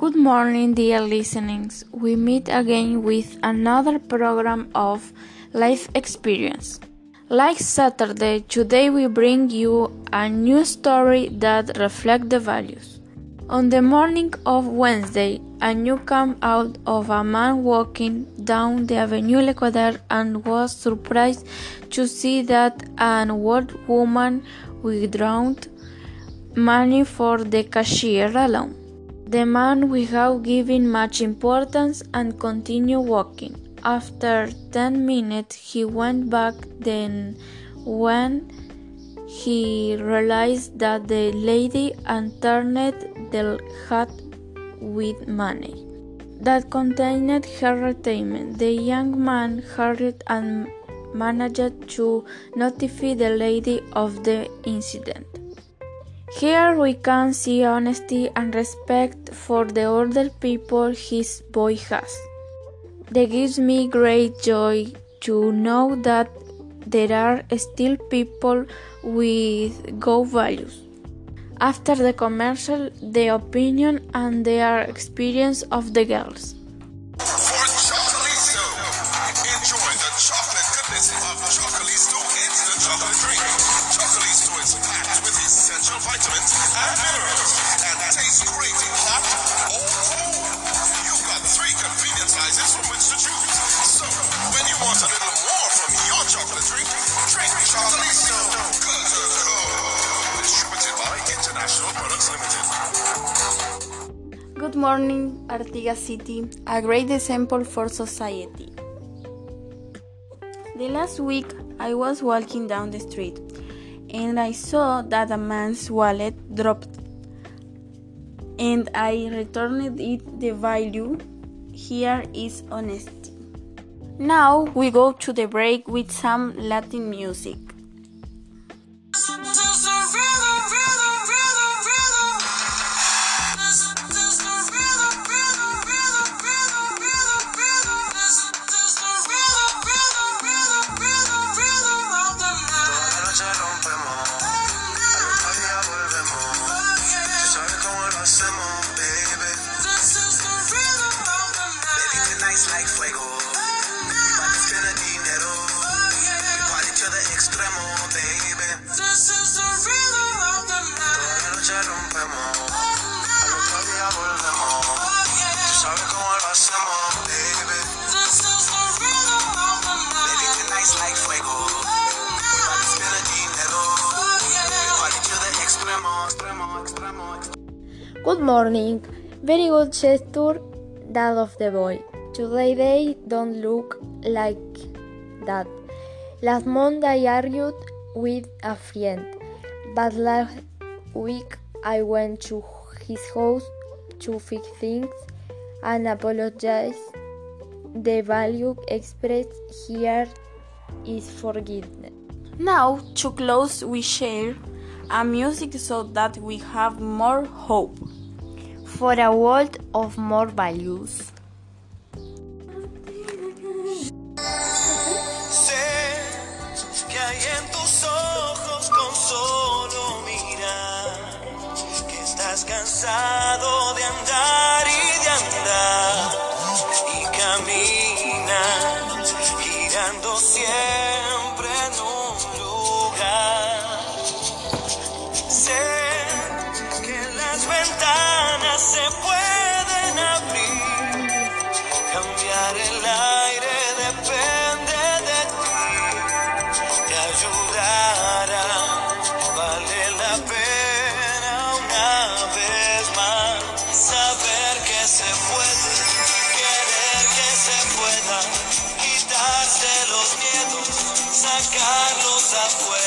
Good morning, dear listenings. We meet again with another program of life experience. Like Saturday, today we bring you a new story that reflects the values. On the morning of Wednesday, a news came out of a man walking down the Avenue L'Equateur and was surprised to see that an old woman withdrawn money for the cashier alone. The man, without giving much importance, and continued walking. After ten minutes, he went back. Then, when he realized that the lady and turned the hat with money that contained her retirement, the young man hurried and managed to notify the lady of the incident. Here we can see honesty and respect for the older people his boy has. That gives me great joy to know that there are still people with good values. After the commercial, the opinion and their experience of the girls. Morning, Artigas City, a great example for society. The last week, I was walking down the street and I saw that a man's wallet dropped, and I returned it the value. Here is honesty. Now we go to the break with some Latin music. Good morning. Very good gesture, that of the boy. Today they don't look like that. Last Monday I argued with a friend, but last week I went to his house to fix things and apologize. The value expressed here is forgiveness. Now, to close, we share a music so that we have more hope. For a world of more values. Sacarlos afuera,